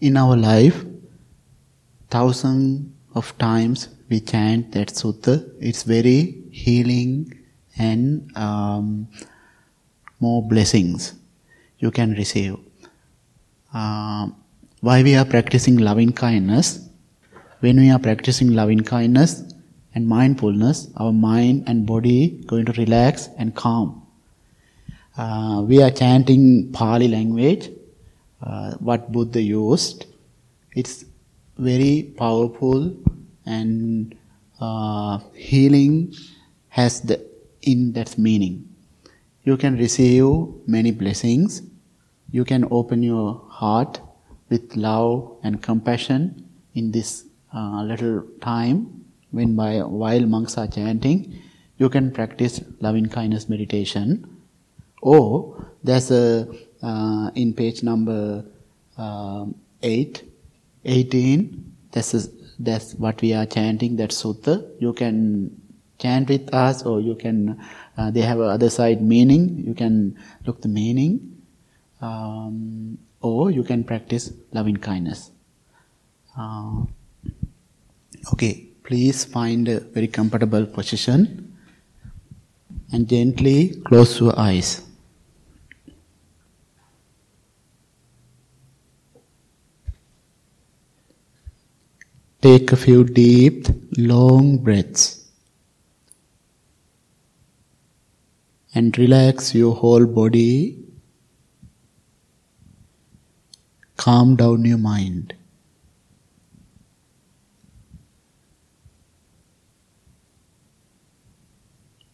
in our life, thousands of times we chant that sutta. It's very healing and um, more blessings you can receive. Uh, why we are practicing loving kindness? When we are practicing loving kindness and mindfulness, our mind and body going to relax and calm. Uh, we are chanting Pali language, uh, what Buddha used. It's very powerful and uh, healing has the in that meaning. You can receive many blessings. You can open your heart with love and compassion in this uh, little time when by, while monks are chanting. You can practice loving kindness meditation. Or there's a uh, in page number uh, 8, 18. That's a, that's what we are chanting. That sutta. You can chant with us, or you can. Uh, they have a other side meaning. You can look the meaning, um, or you can practice loving kindness. Uh, okay, please find a very comfortable position and gently close your eyes. Take a few deep, long breaths and relax your whole body. Calm down your mind.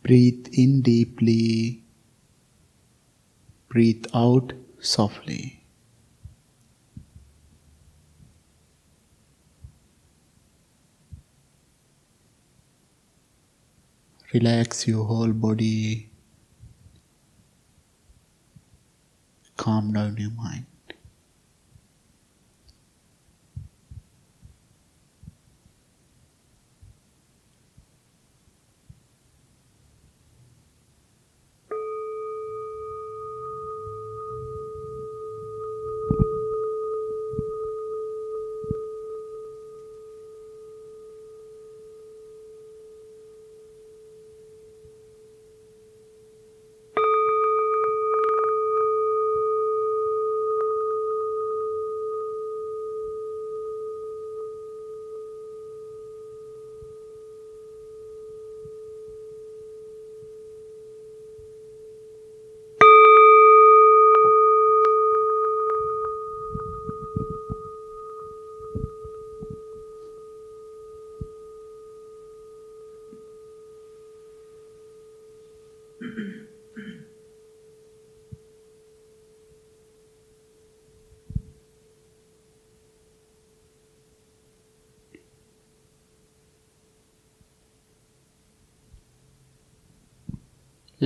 Breathe in deeply, breathe out softly. Relax your whole body. Calm down your mind.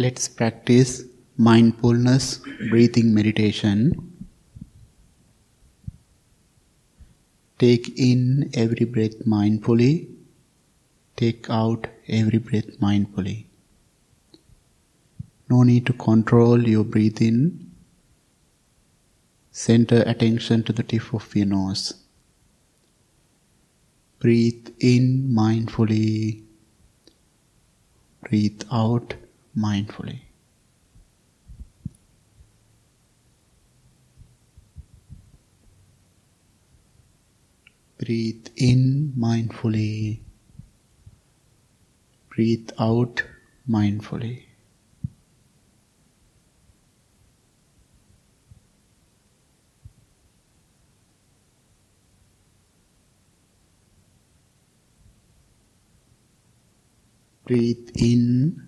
Let's practice mindfulness breathing meditation. Take in every breath mindfully, take out every breath mindfully. No need to control your breathing. Center attention to the tip of your nose. Breathe in mindfully. Breathe out mindfully. Breathe in mindfully. Breathe out mindfully. Breathe in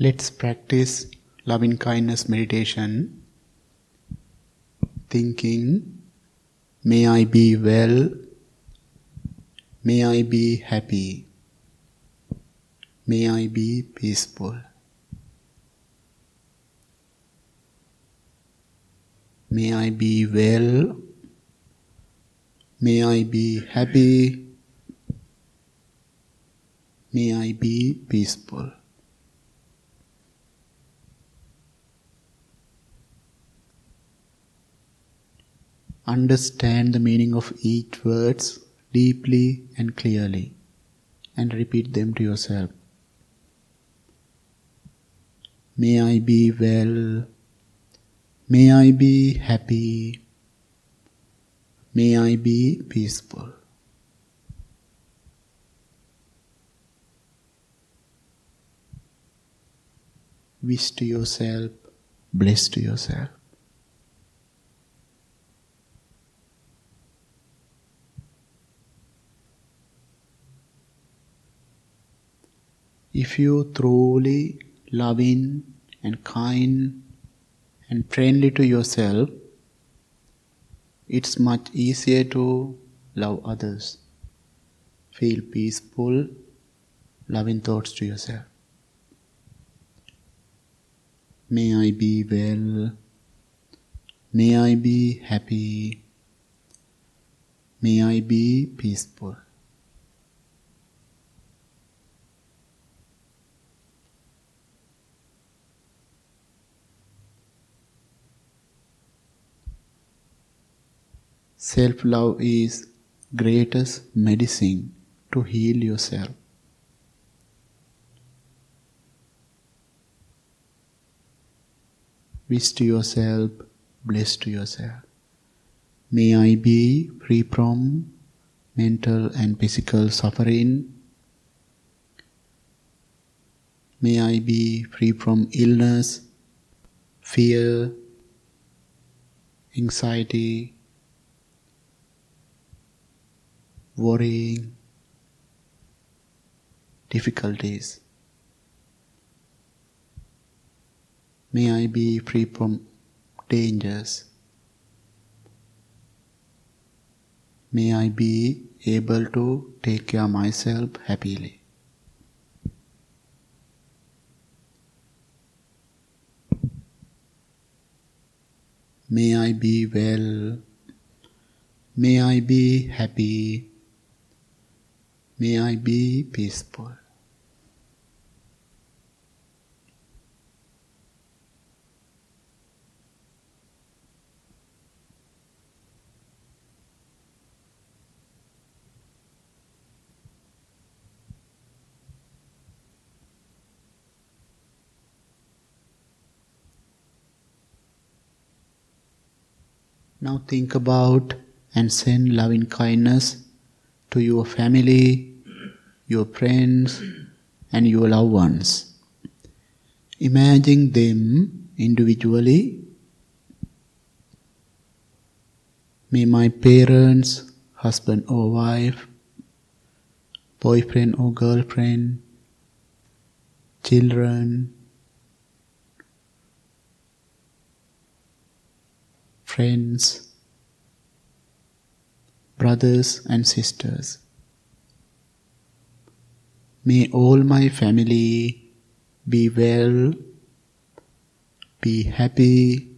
Let's practice loving kindness meditation, thinking, may I be well, may I be happy, may I be peaceful. May I be well, may I be happy, may I be peaceful. Understand the meaning of each words deeply and clearly and repeat them to yourself. May I be well. May I be happy. May I be peaceful. Wish to yourself, bless to yourself. If you truly loving and kind and friendly to yourself, it's much easier to love others. Feel peaceful, loving thoughts to yourself. May I be well. May I be happy. May I be peaceful. Self love is greatest medicine to heal yourself. Wish to yourself, bless to yourself. May I be free from mental and physical suffering. May I be free from illness, fear, anxiety, worrying, difficulties. May I be free from dangers. May I be able to take care of myself happily. May I be well. May I be happy. May I be peaceful. Now think about and send loving kindness to your family, your friends, and your loved ones. Imagine them individually. May my parents, husband or wife, boyfriend or girlfriend, children, friends, brothers and sisters. May all my family be well, be happy,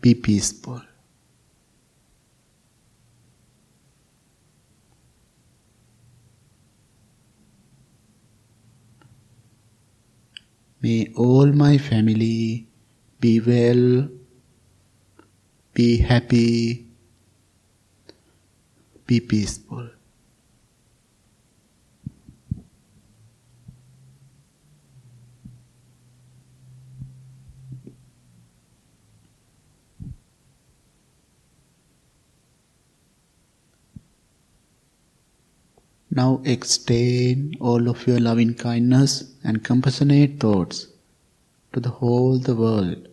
be peaceful. May all my family be well, be happy, be peaceful. Now extend all of your loving kindness and compassionate thoughts to the whole the world.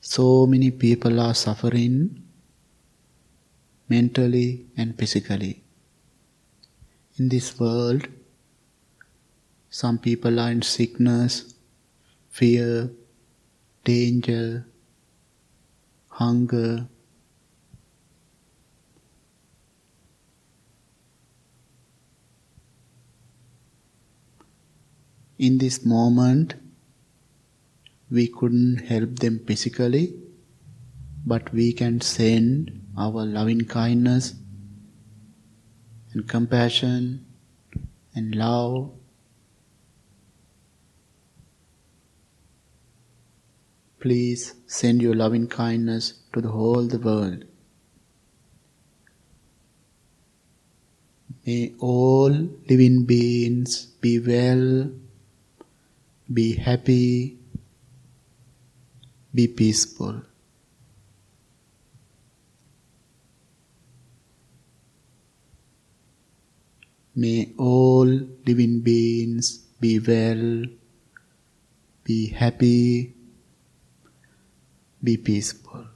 So many people are suffering mentally and physically. In this world, Some people are in sickness, fear, danger, hunger. In this moment, we couldn't help them physically, but we can send our loving kindness and compassion and love Please send your loving kindness to the whole the world. May all living beings be well, be happy, be peaceful. May all living beings be well, be happy, be peaceful.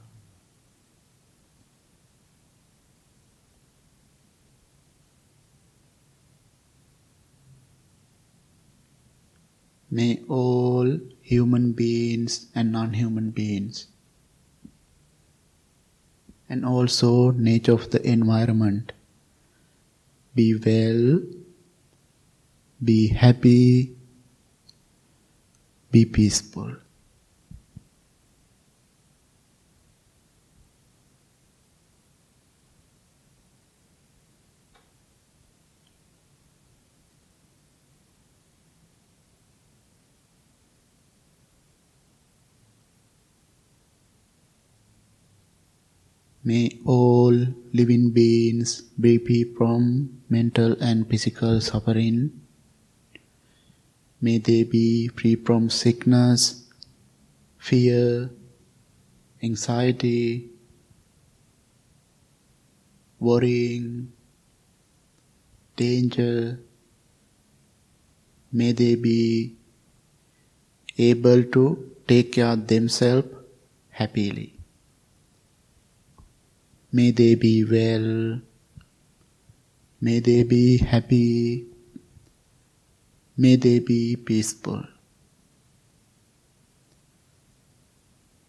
May all human beings and non human beings, and also nature of the environment, be well, be happy, be peaceful. May all living beings be free from mental and physical suffering. May they be free from sickness, fear, anxiety, worrying, danger. May they be able to take care of themselves happily. May they be well. May they be happy. May they be peaceful.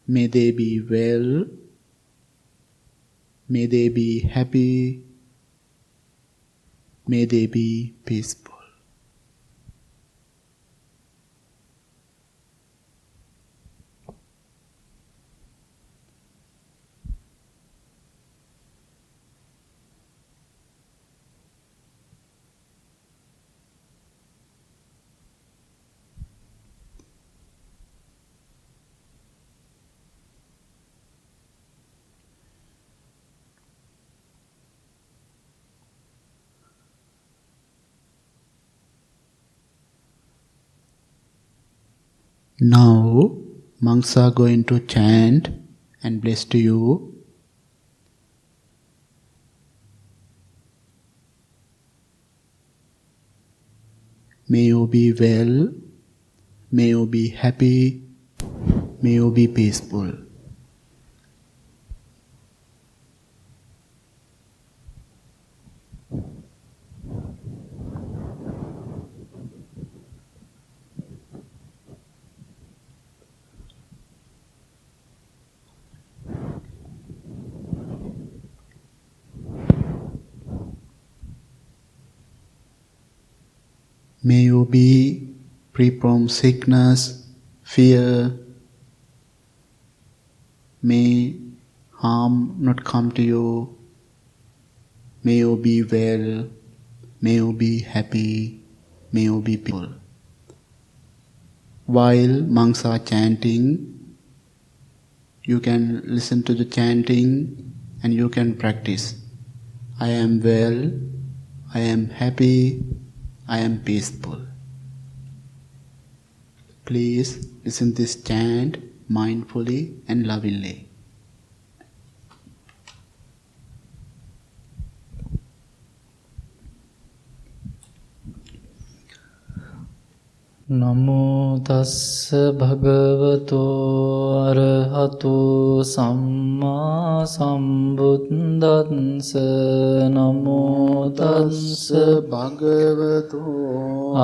May they be well. May they be happy. May they be peaceful. Now, monks are going to chant and bless to you. May you be well, may you be happy, may you be peaceful. May you be free from sickness, fear. May harm not come to you. May you be well. May you be happy. May you be peaceful. While monks are chanting, you can listen to the chanting and you can practice. I am well. I am happy. I am peaceful. Please listen to this chant mindfully and lovingly. නමෝතස්ස භගවතෝ අරහතු සම්මා සම්බුද්දත්ස නමෝතස්ස භගවතු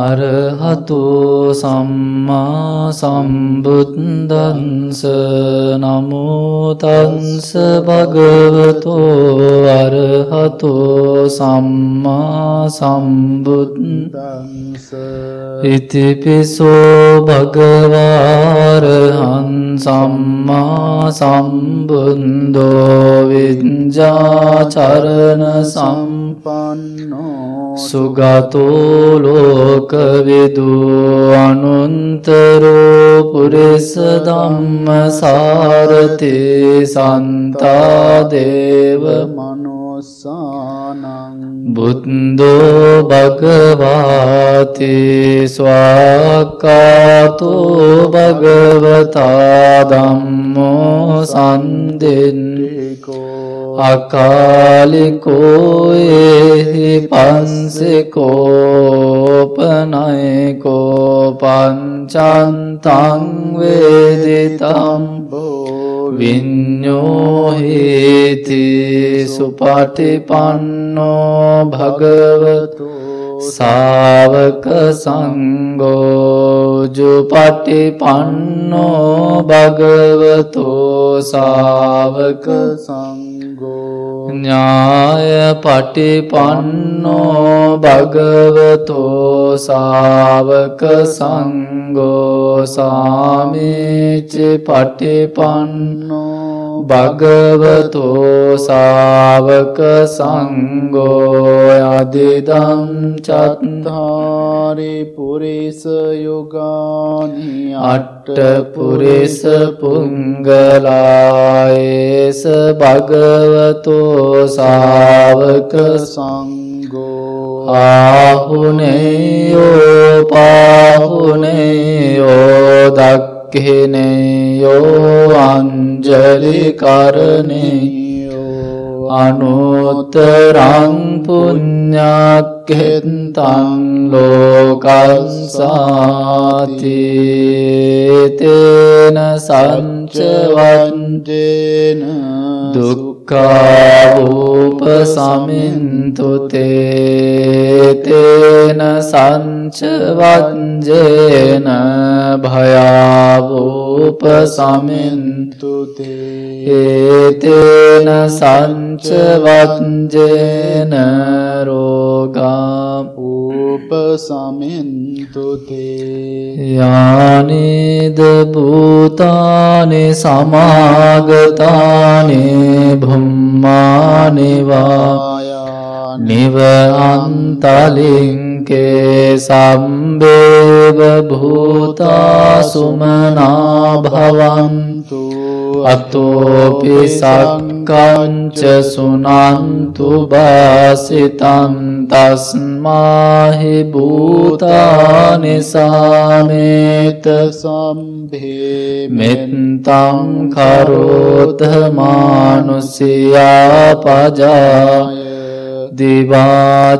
අරහතු සම්මා සම්බුද්දන්ස නමෝතන්ස භගවතෝ අරහතු සම්මා සම්බුද්දන්ස ඉතිපි ඉතිපිසෝ භගවාරහන් සම්මා සම්බුන්දෝ විද්ජාචරණ සම්පන්නෝ සුගතෝලෝකවිදු අනුන්තරෝ පුරිස ධම්ම සාරති සන්තාදේව මනුස්සානං බුද්දෝ භගවාති ස්වාකාතු භගවතා ධම්මෝ සන්දෙන්කෝ අකාලිකෝ ඒහි පන්සිකෝපනයකෝ පංචන්තං වේදිතම්බෝ විඤ්ඥෝහේති සුපටිපන්නෝ භගවතු සාවක සංගෝජුපටිපන්නෝ භගවතු සාවක සංගෝ ඥාය පටිපන්නෝ භගවතෝ සාවක සංගෝ සාමිච පටිපන්නෝ භගවතෝ සාවක සංගෝ අදිදම් චත්තාරි පුරිස යුගානි අට්ට පුරිස පුංගලායේස භගවතෝ සාවක සංගෝ ආහුනේයෝ පාහුනේයෝ දක් කෙනෙයෝ අංජලිකරණයෝ අනුතරං පුඤ්ඥක්හෙත්තං ලෝකන්සාතිතේන සංචවන්ජේන දුක් දුක්ඛාවූප සමින්තුතේතේන සංචවංජේන භයාවූප සමින්තුතේතේන සංචවංජේන රෝගා උපසමින්තුතේ යානිද භූතානි සමාගතානි භුම්මානිවා නිව අන්තලින්කේ සම්බේව භූතා සුමනා භවන්තු අතෝපි සක්කංච සුනන්තු බාසිතන් තස්මාහි භූතානිසාමේත සම්භේ මෙත්තං කරෝතමානුසියා පජාය දිවාචරන්තෝච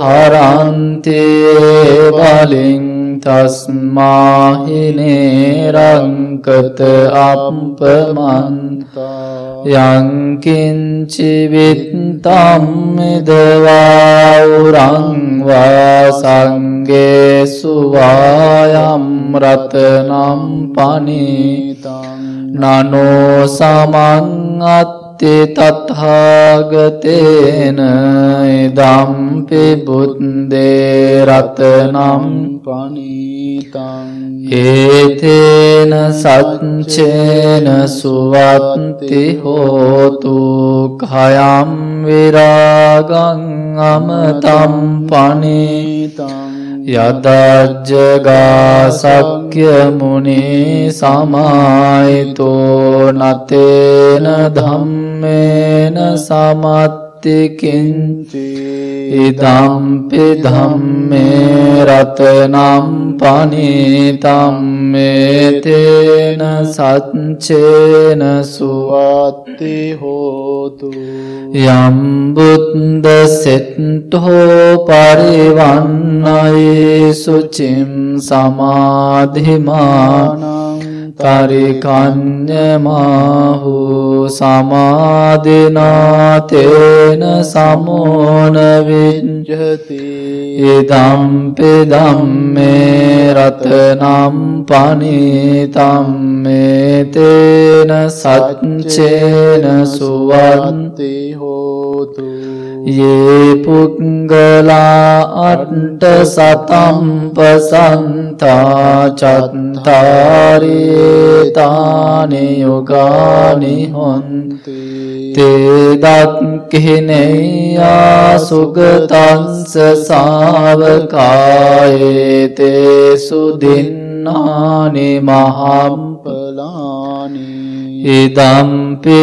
හරන්තේ බලින් තස්මාහිනේරංකත අපමන්තා යංකින්චිවිත්තම්මිදවාවුරංවා සංගේ සුවායම් රතනම් පනීතං නනෝ සමං අත්ති තත්හාගතේන ඉදම්පි බුද්දේ රතනම් පනීතං ඒතේන සච්චේන සුවත්ති හෝතු කයම් විරාගං අමතම් පනීතං යදජ්ජගාසක්්‍ය සමායිතෝ නතේන ධම්මේන සමත්තිකින්චි ඉදම්පි ධම්මේ රතනම් පනිතම්මේතේන සච්චේන සුවත්ති හෝතු යම්බුද්ද සෙට්හෝ පරිවන්නයි සුචිම් සමාධිමානං තරිකං්ඥමාහු සමාධනාතේන සමෝනවිංජති ඉදම්පි දම්මේ රතනම් පනිතම්මේතේන සච්චේන සුවන්ති හෝතු ये පුද්ගලා අට්ට සතම්පසන්තා චත්තාරේතානි යොගානි හොන්ති තේදක්කිනෙයා සුගතන්ස සාවකායේතේ සුදින්නානි මහම්පලානි. ඉදම්පි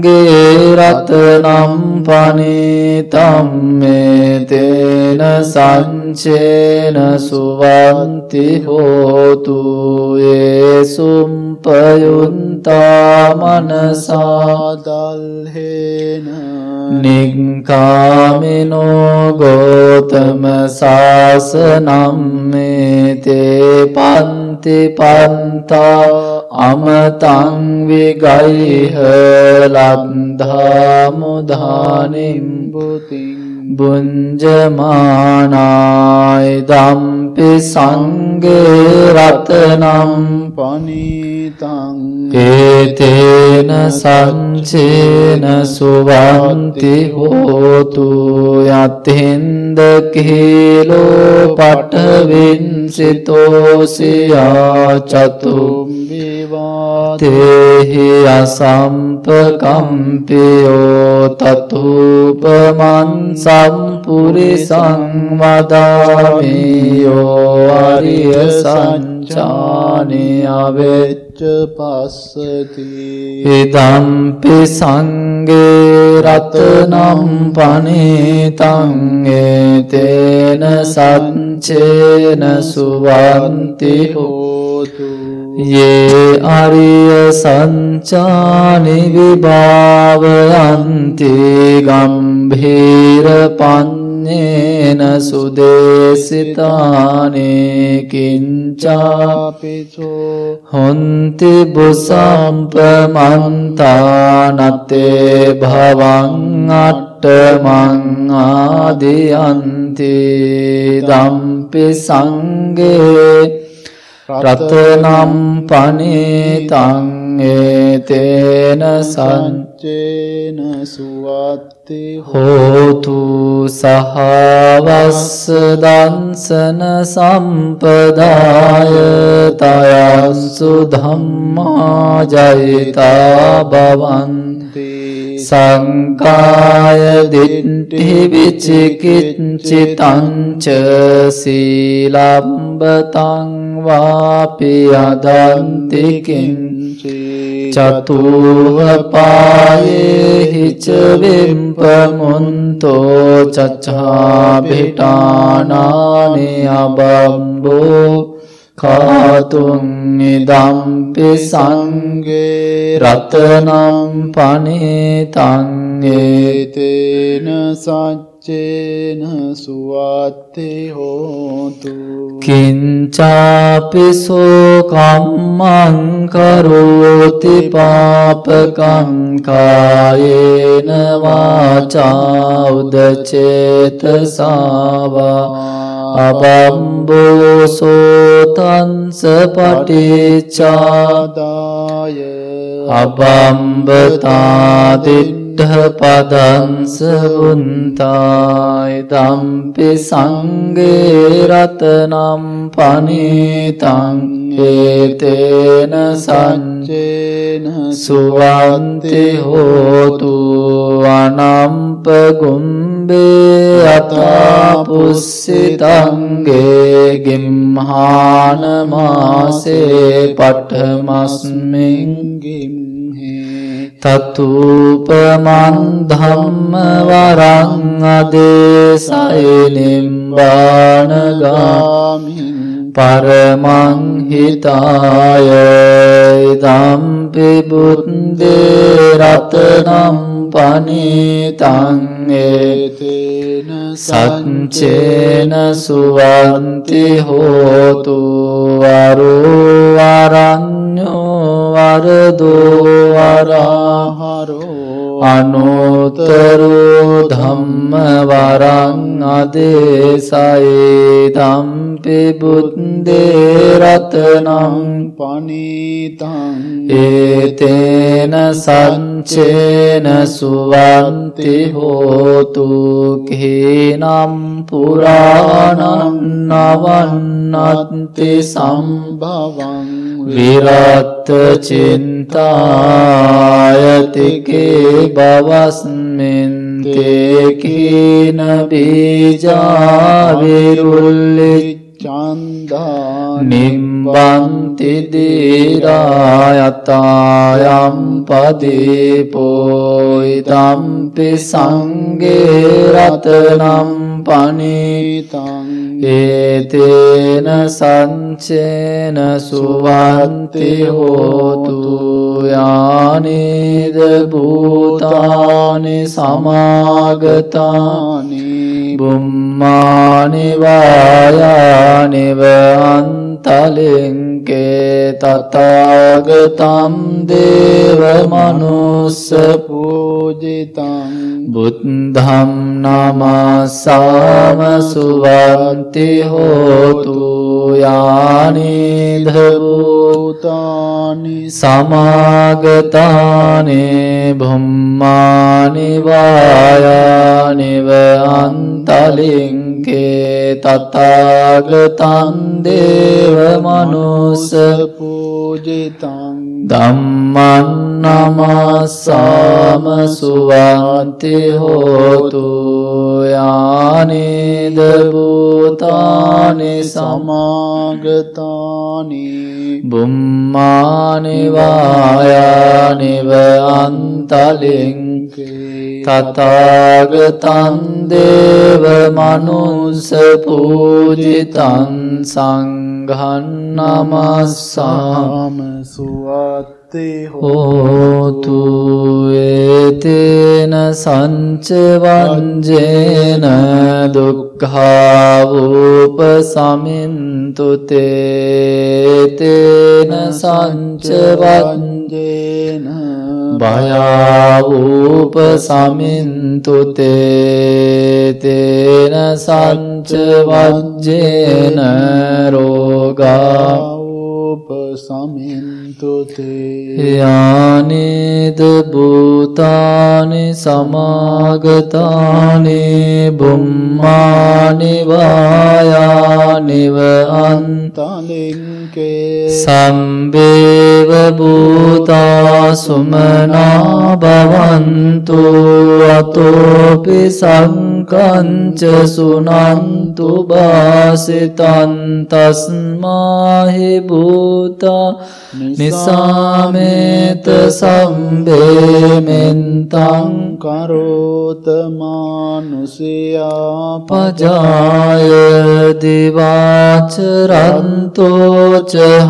සංගේ රතනම් පනිතම්මේතේන සංචේන සුවන්ති හෝතු ඒසුම්පයුන්තා මනසාදල්හෙන නිංකාමිනෝ ගෝතම සාසනම්මේතේ පන්ති පන්තා අමතං විගයිහ ලබ්ධාමුධානිම්බුතින් බුංජමානායි දම්පි සංගේ රතනම් පනිතං ඒතේන සංචේන සුවන්ති හෝතු යත්හින්ද කීලෝ පටවින්සිතෝසියා චතුම්බිවා තේහි අසම්පකම්පියෝ තතුපමන් සම්පුරි සංවදාමියෝ අරිය සංචානය අවෙච්ච පස්සති. ඉදම්පි සංගේ රතනම් පනිතංගේතේන සංචේන සුවන්ති හෝතු. ये අරිය සංචානි විභාවයන්ති ගම්භීර පඤ්ඤේන සුදේසිතානේ කිංචාපිචෝ හොන්ති බුසම්පමන්තානතේ භවං අට්ඨමං ආදියන්ති දම්පි සංගේ රතනම් පනිතං ඒතේන සංචේන සුවත්ති හෝතු සහවස්ස දන්සන සම්පදාය තයස්සු ධම්මා ජයිතා භවන්ති සංකාය දිට්ඨි විචිකිච්ඡිතං ච සීලම්බතං වාපි අදන්ති කිංචි. චතුව පායේ හිච විම්පමුන්තෝ චච්ඡා භිටානානි අබම්බෝ කාතුන් ඉදම්පි සංගේ රතනම් පනිතං ඒතේන සච්චේන සුවත්ති හෝතු. කිංචාපිසෝ කම්මං කරෝති පාපකං කායේන වාචා උදචේතසාවා අබම්බෝසෝතන්ස පටිච්චාදාය අබම්බතාදිට්ඨ පදන්ස උන්තායි දම්පි සංගේ රතනම් පනිතං ඒතේන සංචේන සුවන්ති හෝතු අනම්ප ගුම්බේ අතාපුස්සිතන්ගේ ගිම්හාන මාසේ පටමස්මින් ගිම්හේ තතුපමන් ධම්ම වරං අදේසයි නිම්බානගාමින් පරමං හිතාය දම්පි බුද්දේ රතනම් පනිතං ඒතේන සච්චේන සුවන්ති හෝතු වරෝ වරඤ්ඤෝ වරදෝ වරහරෝ අනුතරෝ ධම්ම වරං අදේසයේ ධම්පි බුද්දේ රතනං පනිතං ඒතේන සංචේන සුවන්ති හෝතු කේනම් පුරාණං නවන්නත්ති සම්භවං तायति के भवस्मिन्ते के न बीजाभिरु चन्दनि නිම්බන්ති දීරායතායම් පදීපෝයිතම්පි සංගේ රතනම් පනිතං ඒතේන සංචේන සුවන්ති හෝතු යානේද භූතානි සමාගතානි බුම්මානි වායානිව අන්තලින්කේ තථාගතම් දේව මනුස්ස පූජිතං බුද්ධම් නමස්සාම සුවන්ති හෝතු යානිද භූතානි සමාගතානේ බුම්මානි වායානිව අන්තලින්කේ තථාගතං දේව මනුස්ස පූජිතං ධම්මං නමස්සාම සුවන්ති හෝතු යානිද භූතානි සමාගතානි බුම්මානි වායානිව අන්තලින්කේ තථාගතං දේව මනුස්ස පූජිතං සංඝං නමස්සාම සාම සුවත්තේ හෝතු ඒතේන සංචවංජේන දුක්ඛාවූප සමින්තුතේතේන සංචවංජේන භයාවූප සමින්තුතේතේන සංචවජ්ජේන රෝගා උපසමින්තුතේ යානිද භූතානි සමාගතානි බුම්මානි වායානිව අන්ත තලින්කේ සම්බේව භූතා සුමනා භවන්තු අතෝපි සංකංච සුනන්තු බාසිතන් තස්මාහි භූතා නිසාමේත සම්බේමෙන්තං කරෝත මානුසයා පජාය දිවාචරන්තෝච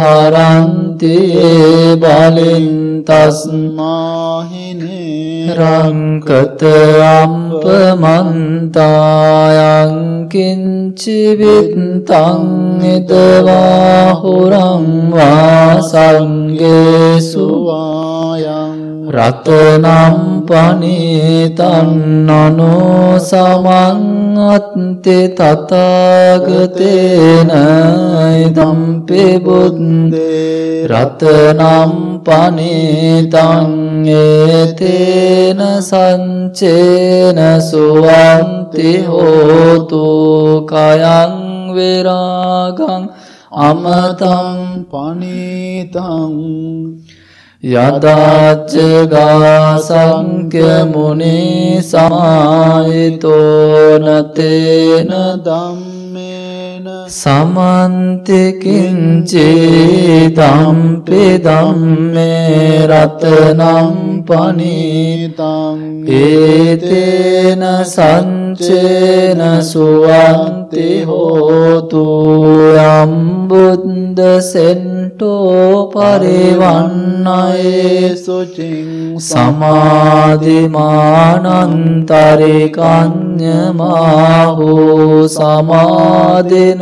හරන්තියේ බලින් තස්මාහිනේ රංකත අම්පමන්තායංකින්චිවිත්තං එදවාහුරං වාසංගේසු සුවායං රතනම් පනීතන් අනෝ සමං අත්ති තතාගතේන ඉදම්පි බුද්දේ රතනම් පනීතන් ඒතේන සංචේන සුවන්ති හෝතු කයං විරාගං අමතං පනීතං යදාච්චගාසංක්‍යමුණි සමාහිතෝනතේන ධම්මේන සමන්තිකින්චේ දම්පි දම්මේ රතනම් පනීතං ඒතේන සංචේන සුවන්ති හෝතු යම්බුද්ද සෙන්ටෝ පරිවන්නයේ සුචිං සමාධිමානන්තරිකඥමාහෝ සමාධනාතේන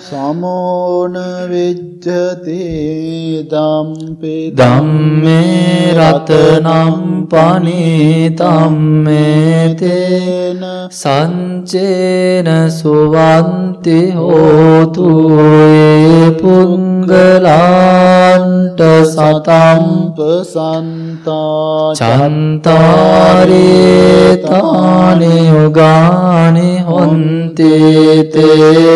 සමෝන විජ්ජතේ දම්පි දම්මේ රතනම් පනිතම්මේතේන සංචේන සුවන්ති හෝතුයේ පුංගලාන්ට සතම්ප සන්තා චන්තාරේතානි යුගානි හොන්තේතේ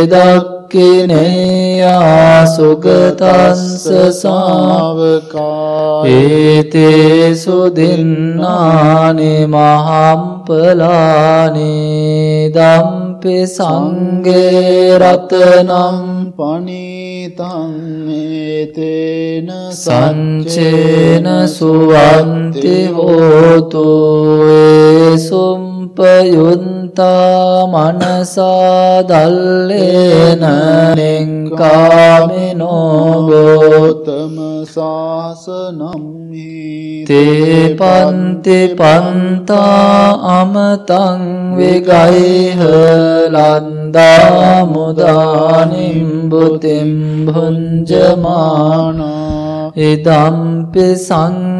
දක් දක්කිනයා සුගතස්ස සාවකා ඒතේ සුදින්නානි මහම්පලානි දම්පි සංගේ රතනම් පනිතං ඒතේන සංචේන සුවන්ති හෝතු ඒසුම් උපයුන්තා මනසා දල්ලේන නෙංකාමිනෝගෝතම ශාසනම්හි තේ පන්ති පන්තා අමතං වෙගයිහ ලන්දා මුදානිම්බුතිම් භුංජමානා ඉදම්පි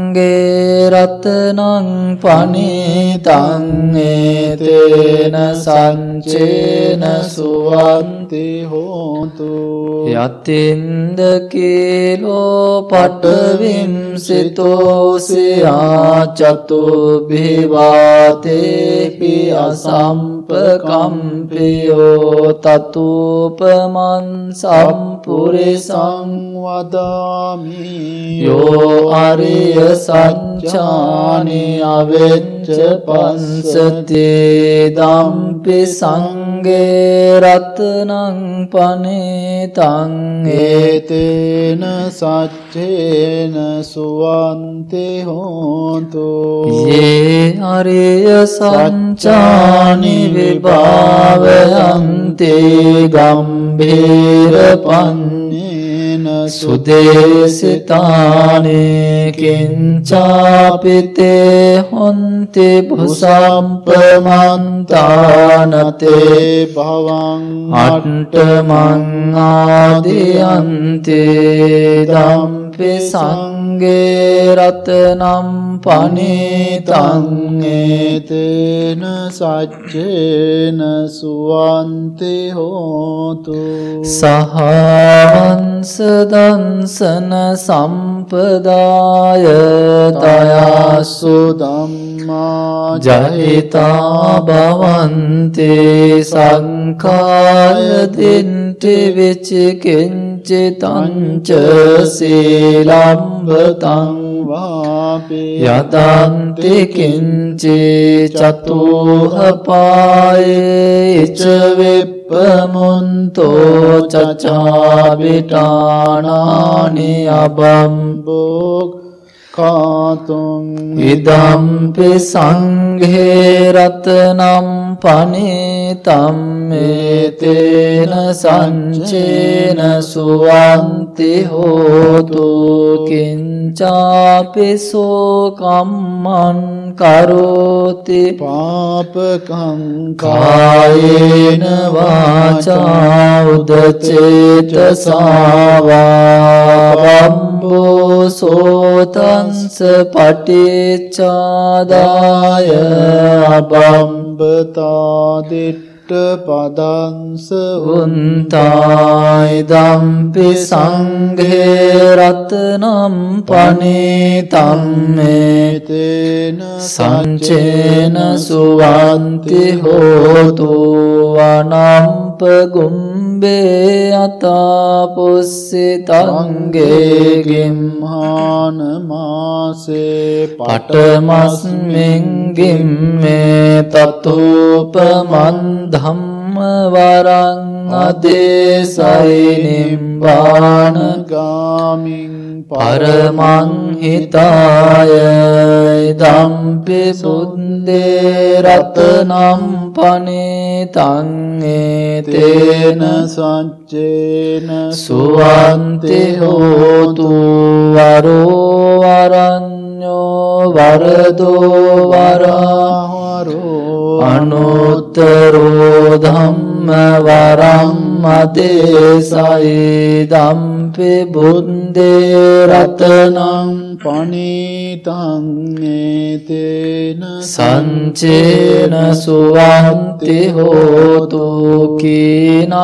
සංගේ රතනං පනිතං ඒතේන සංචේන සුවන්ති හෝතු යතින්ද කීලෝ පටවිම්සිතෝසියා චතු භිවාතේපි අසම්පකම්පියෝ තතුපමන් සම්පුරිසං වදාමි යෝ අරිය සංචානි අවෙච්ච පන්සතේ දම්පි සංගේ රතනං පනේතං ඒතේන සච්චේන සුවන්ති හෝතු යේ අරිය සංචානි විභාවයන්තේ ගම්භීර පන්නේ සුදේසිතානේ කිංචාපිතේ හොන්ති භුසම්පමන්තානතේ භවං අට්ටමං ආදියන්තේ දම්පි සංගේ රතනම් පනිතං ඒතේන සච්චේන සුවන්ති හෝතු. සහවංස දංසන සම්පදාය තයස්සු ධම්මා ජහිතා භවන්තේ සංකාය දින්ටි විචිකින්චි තංච සීලම්බතං වාපේ යදන්ති කිංචි චතුහ පායේ ච විප්පමුන්තෝ චචාවිටානානි අබම්බෝක් කාතුම් ඉදම්පි සංඝේ රතනම් පනිතම්මේතේන සංචේන සුවන්ති හෝතු කිංචාපිසෝ කම්මන් කරෝති පාපකං කායේන වාචා උදචේතසාවා බම්බෝ සෝතන්ස පටිච්චාදාය අබම්බතාදිට්ට පදන්ස උන්තායිදම්පි සංඝේ රතනම් පනිතම්මේතේන සංචේන සුවන්ති හෝතු අනම් සම්පගුම්බේ අතාපුස්සිතන්ගේ ගිම්හාන මාසේ පටමස්මෙන්ගිම්මේ තතුපමන්ධම්ම වරං අදේසයිනිම්බානගාමින් පරමංහිතාය දම්පි සුද්දේ රතනම් පනිතංඒතේන සච්චේන සුවන්ති හෝතු වරෝවරඥෝ වරදෝවරාහරෝ අනුත්තරෝ ධම්ම වරම් මදේසයි දම්පි බුද්දේ රතනං පනිතංඒතේන සංචේන සුවන්ති හෝතු කීනං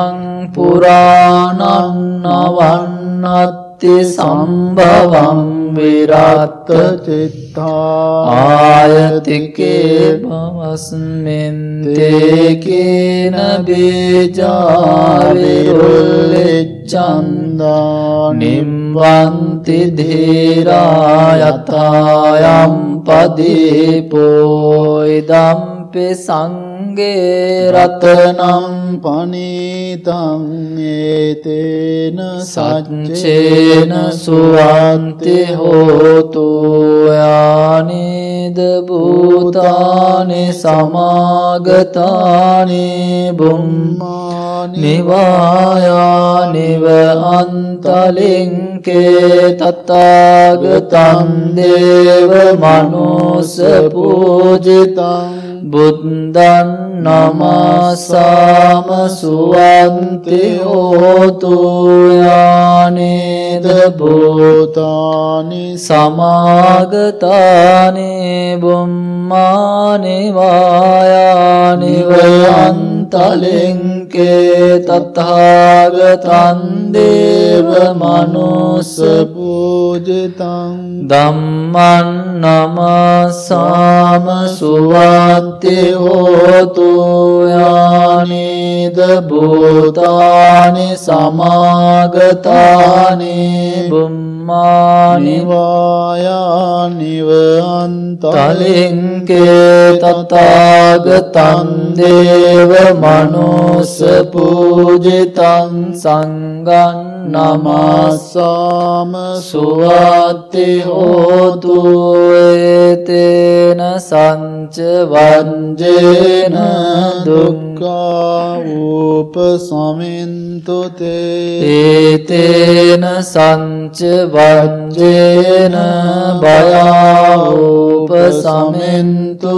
පුරාණන්නවන්නත්ති සම්භවම් විරත්ත චිත්තා ආයතිකේ පවස්මෙන්තේකේන බේජාවිරුල්ලෙච්චන්දා නිම්වන්ති ධීරායතායම් පදීපෝයිදම්පි සංගේ රතනම් පනිතං ඒතේන සච්චේන සුවන්ති හෝතු යානිද භූතානි සමාගතානි බුම්මා නිවායානිව අන්තලින්කේ තත්තාගතන් දේව මනුස පූජිතං බුද්ධන් නමසාම සුවන්ති හෝතු යානේද භූතානි සමාගතානි බුම්මානි වායානිව අන්තලෙන්කේ තත්හාගතන් දේව මනුස්ස පූජිතං. ධම්මන් නමසාම සුවන්ති හෝතු යානිද භූතානි සමාගතානි. බුම්මානිවායානිව අන්තලින්කේ තතාගතන් දේව මනුස්ස පූජිතන් සංගන් නමස්සාම සුවත්ති හෝතු ඒතේන සංච වංජේන දුක්ඛා ූප සමින්තුතේ ඒතේන සංච වංජේන බයාූප සමින්තුතේතේන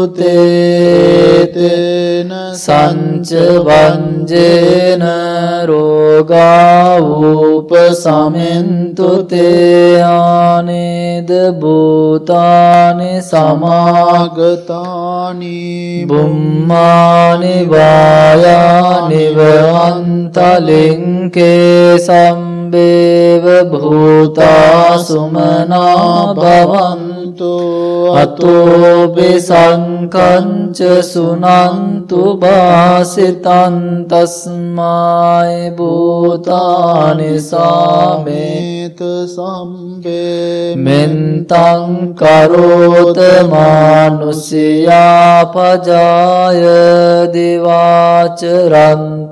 සංච වංජේන රෝගාවූ උපසමෙන්තුතේයානේද භූතානි සමාගතානි බුම්මානිවායානිව අන්තලින්කේ සම්බේව භූතා සුමනා භවන්තු අතෝබි සංකංච සුනන්තු භාසිතන් තස්මායි භූතානි සාමේත සම්බේ මෙන්තං කරෝත මානුසියා පජාය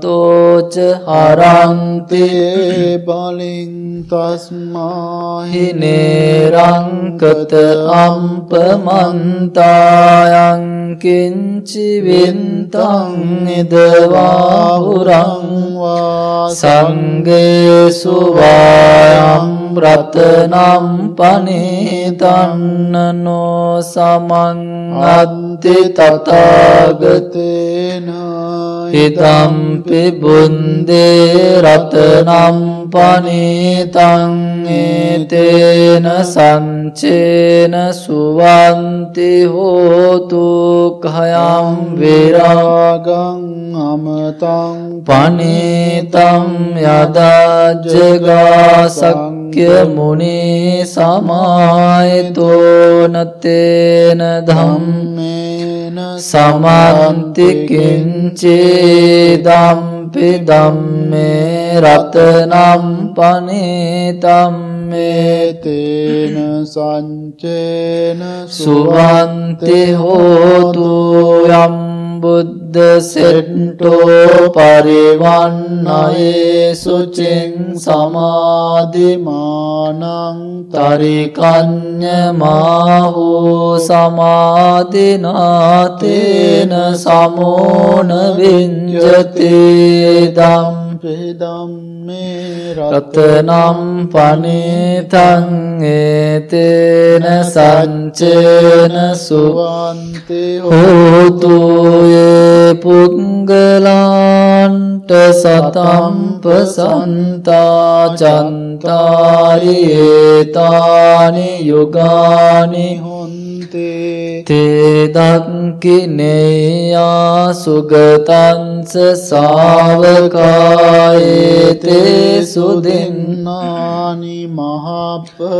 දිවාචරන්තෝච හරන්තේ බලින් තස්මාහි නේරංකත අම්පමන්තායං කිංචි වින්තං ඉදවාහුරංවා සංගේසු වායම් රතනම් පනේතන්නනෝ සමං අත්ති තතාගතේන හිතම්පි බුන්දේ රතනම් පනීතං ඒතේන සංචේන සුවන්ති හෝතු කයම් විරාගං අමතං පනීතම් යදාජගාසක්්‍ය මුණි සමායතෝනතේන ධම්මේන සමන්තිකින්චේ දම්ප දම්මේ රතනම් පනේතම්මේ තේන සංචේන සුවන්ති හෝතු යම් බුද්ධ සෙට්ටෝ පරිවන්නයේ සුචින් සමාධිමානං තරිකඥමාහෝ සමාධිනාතේන සමෝන විංජතේ දම් පෙදම්මේ රතනම් පනීතං ඒතේන සංචේන සුවන්තේ හෝතුයේ පුද්ගලාන්ට සතම්ප සන්තා චන්තාරියේතානි යුගානි හොන්තේ තේදක්කිනේයා සුගතන්ස සාවකායේතේ සුදින්න නානි මහපලානි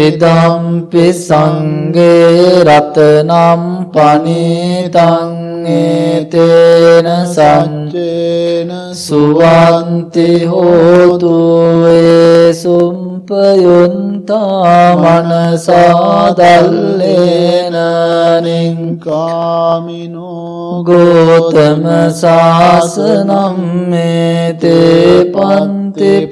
ඉදම්පි සංගේ රතනම් පනීතං ඒතේන සංචේන සුවන්ති හෝතුයේ සුම්පයුන්තා මනසාදල්ලේනනින් කාමිනෝ ගෝතම ශාසනම් මේතේ පන්ති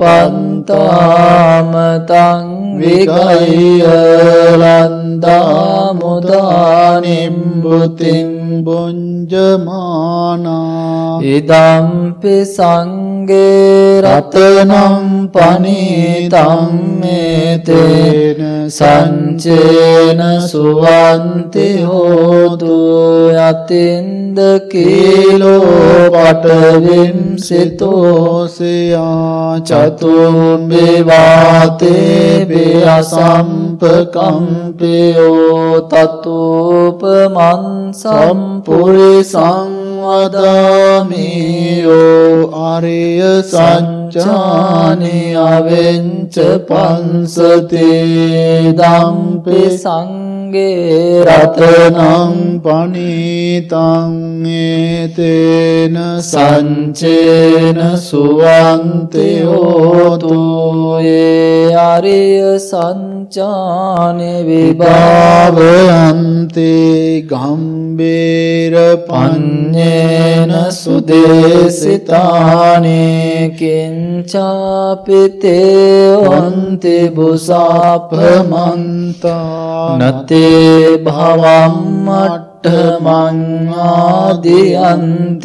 පන්තාමතං විගයියලන්දාමුදානිම්බුතින් බුංජමානා ඉදම්පි සංගේ රතනම් පනීතම් මේතේන සංචේන සුවන්ති හෝතු යතින්ද කීලෝ පටවිම් සිතෝසයා චතුම්බිවාතේ පියසම්පකම්පියෝ තතුපමන් සම්පුරි සංවදාමියෝ ආරය සංචානි අවෙංච පන්සතේ දම්පි සංගේ රතනම් පනීතං ඒතේන සංචේන සුවන්ති හෝතුයේ අරිය සංචානි විභාව භාවයන්තේ ගම්බේර පඤ්ඤේන සුදේසිතානේ කිංචාපිතේ ඔන්ති බුසාපමන්තා නතේ භවම් මට්ඨමං ආදියන්තේ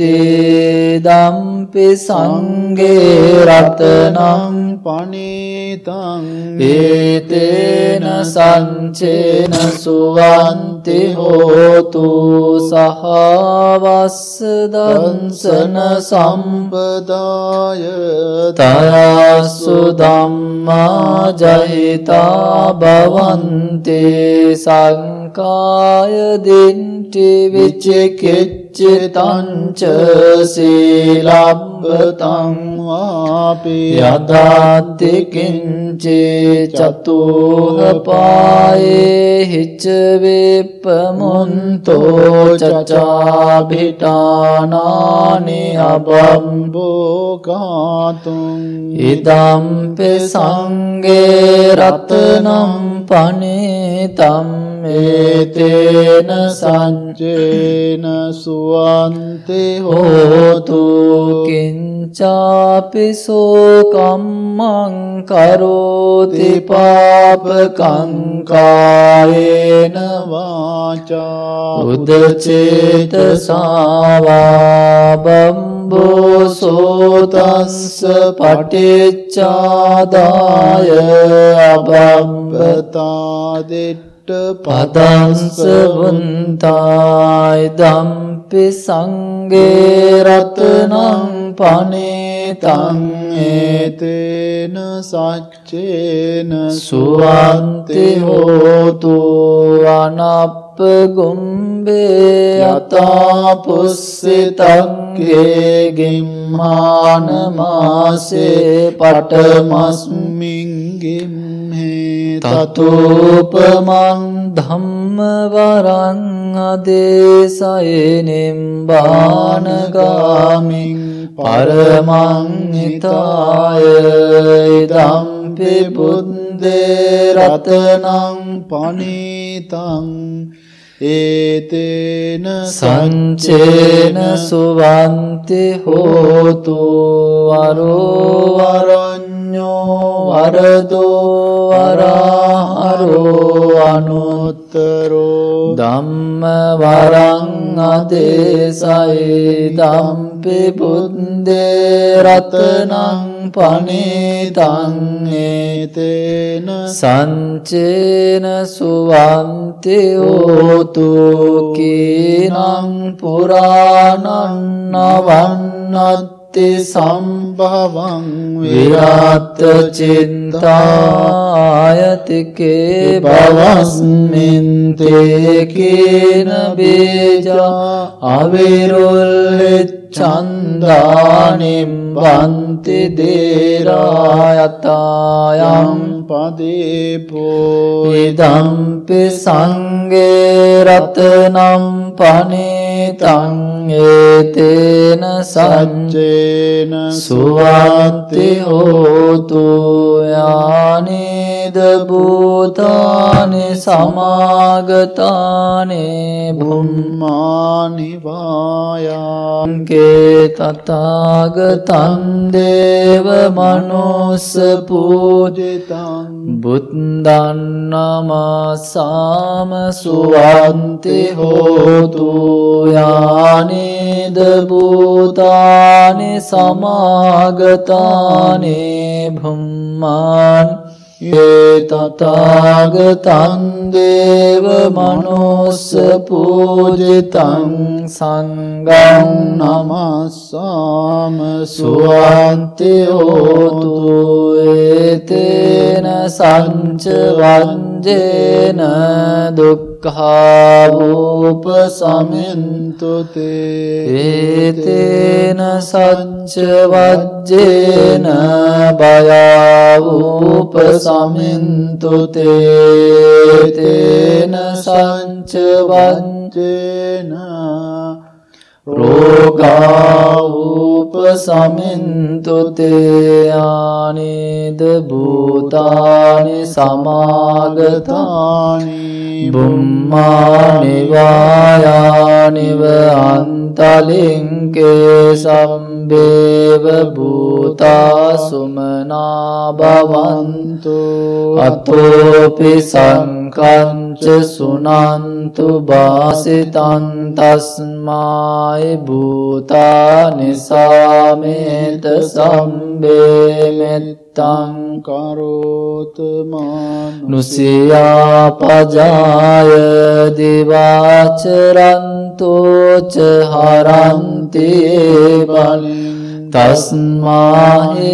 දම්පි සංගේ රතනම් පනීතං ඒතේන සංචේන සුවන්ති හෝතු සහවස්ස දන්සන සම්පදාය තයස්සු ධම්මා ජහිතා භවන්තේ සංකාය දින්ටි විචිකිච්ඡිතං ච සීලබ්බතං වාපි. යදාති කිංචේ චතුහ පායේ හිච වේපමුන්තෝ චචාභිටානානි අබම්බෝකාතුං ඉදම්පි ඉදම්පි සංගේ රතනම් පනේතම් ඒතේන සංජේන සුවන්ති හෝතු කිංචාපිසෝ කම්මං කරෝති පාපකංකායේන වාචා උදචේත සාවාබම්බෝ සෝතස්ස පටිච්චාදාය අබම්බතා පදංස වුන්තායි දම්පි සංගේ රතනං පනේතං ඒතේන සච්චේන සුවන්ති හෝතු අනප්ප ගුම්බේ යතා පුස්සිතංගේ ගිම්මානමාසේ පටමස්මින්ගිම්හේ තතුපමන් ධම්මවරං අදේසයනෙම්බානගාමින් පරමංහිතාය ඉදම්පි බුද්දේ රතනං පනීතං ඒතේන සංචේන සුවන්ති හෝතු වරෝවරඥෝ වරදෝ වරාහරෝ අනුත්තරෝ. ධම්ම වරං අදේසයි දම්පි බුද්දේ රතනං පනීතං ඒතේන සංචේන සුවන්ති හෝතු කීනං පුරාණං නවන්නත්ති සම්භවං විරාත්ත චින්තායතිකේ බවස්මින්තේ කීන බේජා අවිරුල්හෙච්ච චන්දානිම් බන්ති දේරායතායම් පදේපෝ ඉදම්පි සංගේ රතනම් පනේතං ඒතේන සච්චේන සුවන්ති හෝතු යානේද භූතානි සමාගතානේ බුම්මානිවායාන්ගේ ගේ තතාගතන් දේව මනෝස්ස පූජිතං බුද්දන්නමසාම සුවන්ති හෝතු යානේද භූතානි සමාගතානේ භුම්මාන් ඒ තතාගතන් දේව මනෝස්ස පූජිතං සංගං නමස්සාම සුවන්ති හෝතු ඒතේන සංච වංජේන දුක්ඛාවූප සමින්තුතේ ඒතේන සච්ච වජ්ජේන බයාවූප සමින්තුතේ තේන සංච වංජේන රෝගාවූප සමින්තුතේ ආනේද භූතානි සමාගතානි බුම්මානිවායානිව අන්තලින්කේ සම්බේව භූතා සුමනා බවන්තු අතෝපි සංකංච සුනන්තු බාසිතන් තස්මායි භූතා නිසාමේත සම්බේමෙත්තං කරෝතමාන නුසියාපජාය දිවාචරන්තෝච හරන්තියේ බලින් තස්මාහිනේරංකත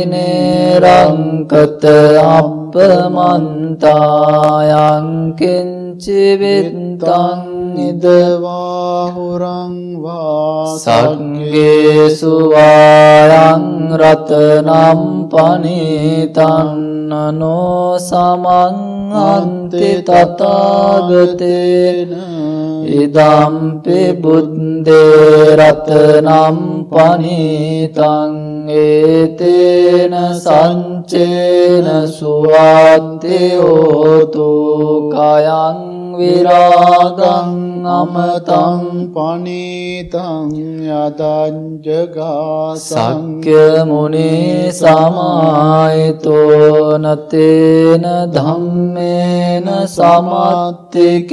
අපමන්තායංකින්චිවිත්තං ඉදවාහුරංවා සක්ගේසුවායං රතනම් පනීතන්නනෝ සමං අන්ති තතාගතේන ඉදම්පි බුද්දේ රතනම් පනීතං ඒතේන සංචේන සුවන්ති හෝතු කයං විරාගං අමතං පනීතං යතංජගාසං සක්්‍ය මුනේ සමායිතෝ නතේන ධම්මේන සමත්තිකින්චේ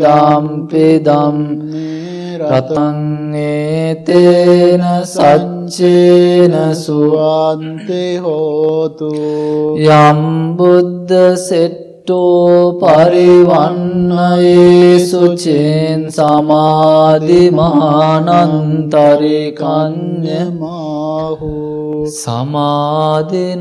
දම්පිදම් රතං ඒතේන සච්චේන සුවන්තේ හෝතු යම් බුද්ධ සෙට්ටෝ පරිවන්නයේ සුචෙන් සමාධිමානන්තරිකන්්‍ය මාහු සමාධිනාතේන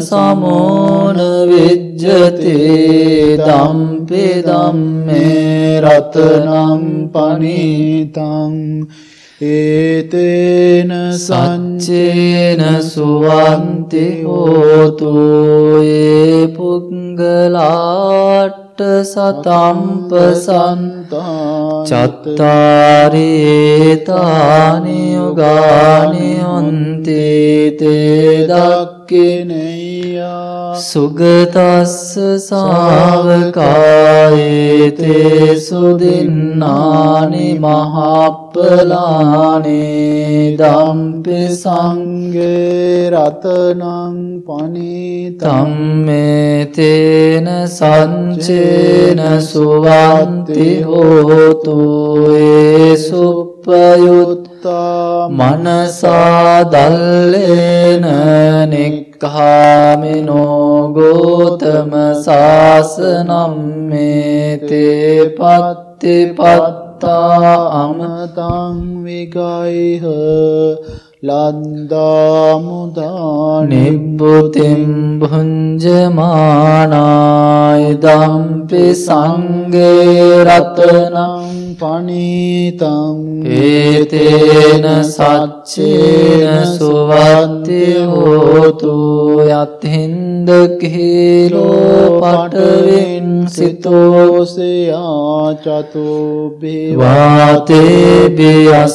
සමෝන විජ්ජතේ දම්පි දම්මේ රතනම් පනීතං ඒතේන සච්චේන සුවන්ති හෝතු ඒ පුංගලාට සතම්ප සන්තා චත්තාරේතානි අනුගානයොන්තේතේ දක්කිනෙයා සුගතස්ස සාවකායේතේ සුදින්නානි මහප්පලානේ දම්පි සංගේ රතනං පනිතම්මේතේන සංචේන සුවන්ති හෝතු ඒ සුප්පයුත්තා මනසාදල්ලේන නික්හාමිනෝ ගෝතම සාසනම් මේතේ පත්ති පත්තා අමතං විගයිහ ලද්දාමුදා නිබ්බුතිම් භුංජමානායි දම්පි සංගේ රතනං පනීතං ඒතේන සච්චේන සුවත්ති හෝතු යත්හින්ද කිහිලෝ පටවින් සිතෝසයා චතුබිවාතේබිය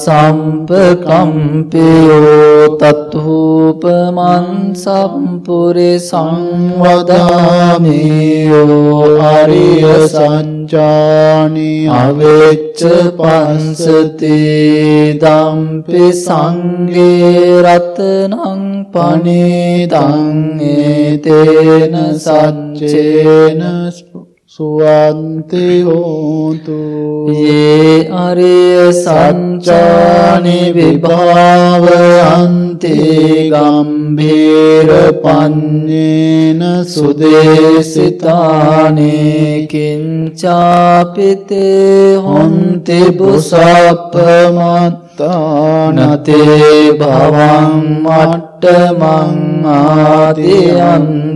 සම්පකම්පියෝ තත්හූපමන් සම්පුරි සංවදාමියෝ අරිය සංචානි අවෙච්ච පන්සති දම්පි සංගේ රතනං පනිතං ඒතේන සච්චේන සුවන්ති හෝතු ඒ අරිය සංචානි විභාවයන්ති ගම්භීර පන්නේන සුදේසිතානේ කිංචාපිතේ හොන්ති බුසප්පමත්තානතේ භවං මට්ටමං ආතියන්තේ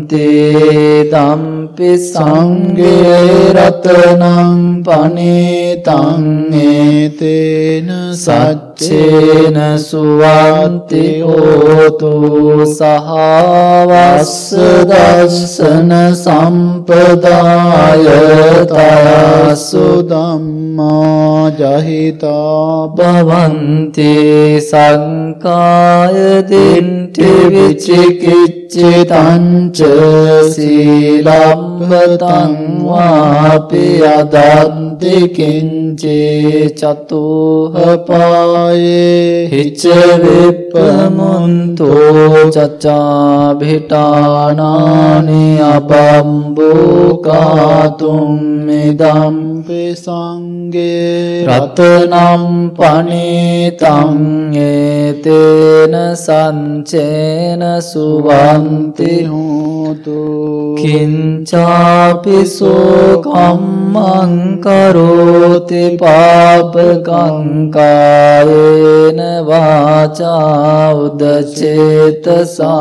දම්පි සංගේ රතනං පනිතං ඒතේන සච්චේන සුවන්ති හෝතු සහවස්ස දස්සන සම්පදාය තයසු ධම්මා ජහිතා භවන්ති සංකාය දින්ටි විචිකිච්චිතංච සීලම්බතං වාපි අදන්ති කිංචේ චතුහ පායේ හිච විප්පමුන්තෝ චච්චා භිටානානි අබම්බෝකාතුම් මිදම්පි සංගේ රතනම් පනිතං ඒතේන සංචේන සුවන්ති හෝතු කිංචාපිසෝ කම්මං කරෝති පාපකංකායේන වාචා උදචේතසා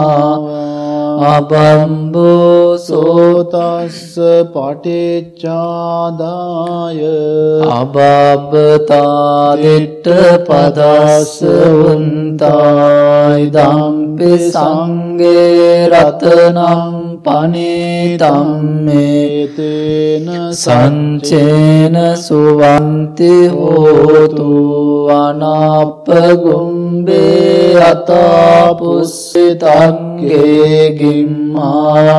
අබම්බෝ සෝතස්ස පටිච්චාදාය අබබ්බතාදිට්ට පදස්ස උන්තායි දම්පි සංගේ රතනම් පනිතම්මේතේන සංචේන සුවන්ති හෝතු අනප්පගුම්බේ අතාපුස්සිතන්ගේ ගිම්මානමාසේ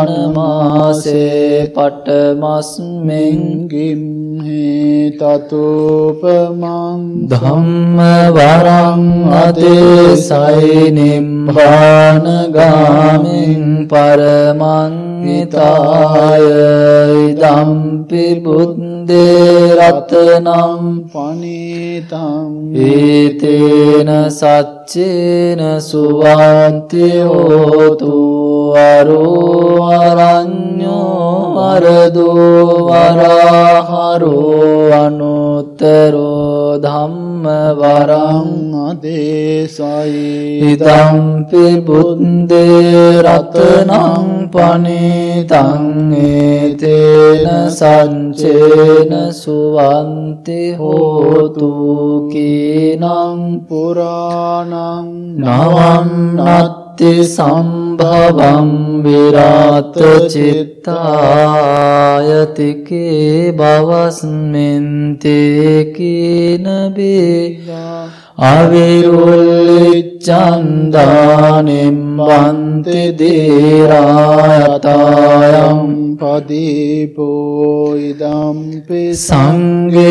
පටමස්මෙන් ගිම්හේ තතුපමං ධම්ම වරං අදේසයි නිම්බානගාමින් පරමංගිතාය ඉදම්පි බුද්දේ රතනම්. පනිතං ඒතේන සච්චේන සුවන්ති හෝතු අරෝ අරඤ්ඤෝ අරදෝ වරහරෝ අනුත්තරෝ ධම්ම වරං අදේසයි. ඉදම්පි බුද්දේ රතනං පනිතං ඒතේන සංචේන සුවන්ති හෝතු කීනං පුරාණං නවන්නත්ති සම්භවම් විරාත චිත්තායතිකේ බවස්මෙන්තේ කීනබේ අවිරුල්ලිච්චන්දානෙම්බන්ති දේරායතායම් පදීපෝයිදම්පි සංගේරතනම්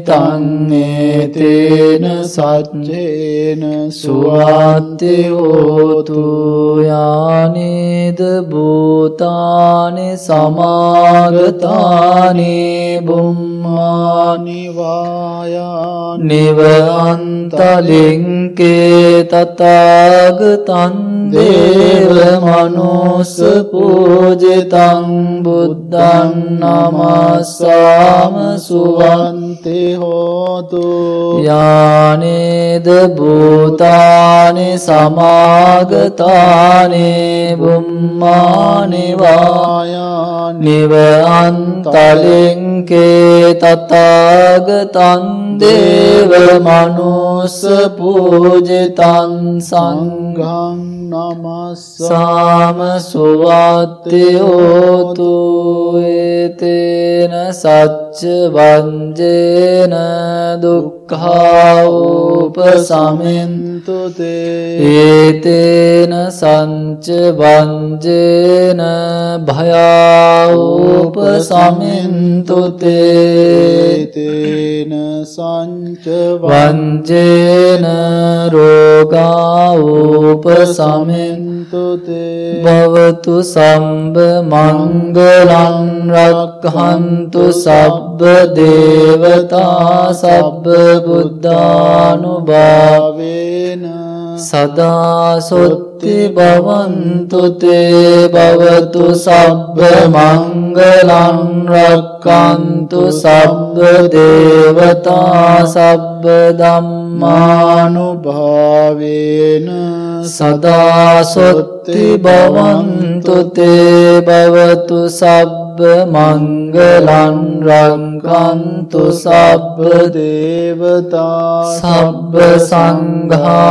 පනේතන්නේතේන සච්චේන සුවත්තිහෝතුයානේද භූතානි සමාගතානේ බුම්මානිවායා නිවන්තලින්කේ තතාගතන්දේව මනුස පූජිතං බුද්ධන් නමස්සාම සුවන්ති හෝතු. යානේද භූතානි සමාගතානේ බුම්මානිවායා නිවන්තලින්කේ තතාගතන් දේව මනුස්ස පූජිතන් සංඝං නමස්සාම සාම සුවත්තියෝතු ඒතේන සච්ච වංජේන දුක්ඛාවූප සමින්තුතේ ඒතේන සංච වංජේන භයාවූප සමින්තුතේ තේන සංච වංජේන රෝගාවූප වන්තුතේ භවතු සම්බ මංගලං රක්හන්තු සබ්බ දේවතා සබ්බ බුද්ධානුභාවේ භාවේන සදාසොත්ති භවන්තුතේ භවතු සබ්බ මංගලං රක්කන්තු සබ්බ දේවතා සබ්බ ධම්මානුභාවේන භාවේන සදාසොත්ති භවන්තුතේ භවතු සබ්බ මංගලන් රංකන්තු සබ්බ දේවතා සබ්බ සංඝානුභාවේන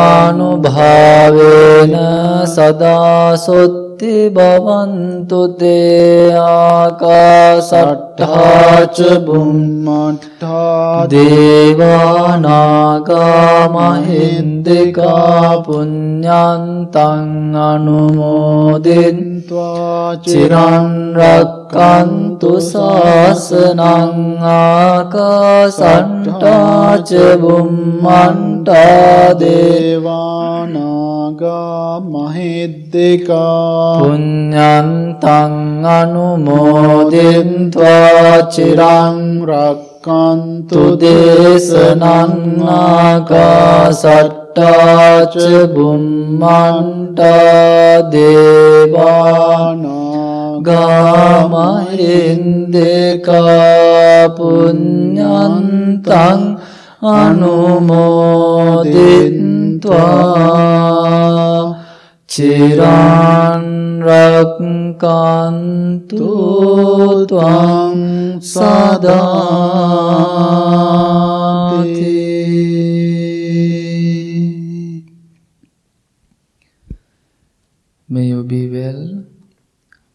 සදාසොත්ති භවන්තුතේ ආකාසට්ඨාච බුම්මට්ඨා දේවානාගාමහින්දිකා පුඤ්ඤන්තං අනුමෝදෙන් ත්වා චිරන්රක්කන්තු ශාසනං ආකාසට්ඨාච සමන්තා දේවානාගා මහිද්దికා පුඤ්ඤන්තං අනුමෝදෙන්त्वा චිරං රක්칸තු දේශනං ආකාසට්ටාච බුම්මන්තා දේවානාගා මහිද්దికා පුඤ්ඤන්තං अनुमोदित्वा चिरान् रक्कान्तु त्वां सदा May you be well,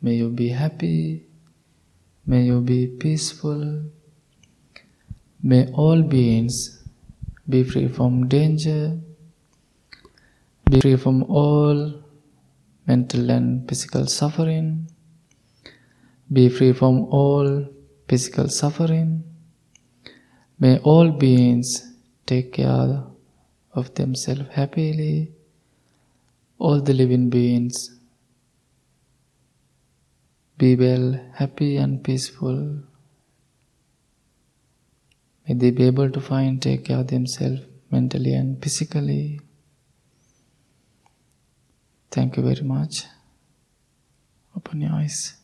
may you be happy, may you be peaceful, may all beings be free from danger, be free from all mental and physical suffering, be free from all physical suffering. May all beings take care of themselves happily, all the living beings be well, happy, and peaceful. May they be able to find, take care of themselves mentally and physically. Thank you very much. Open your eyes.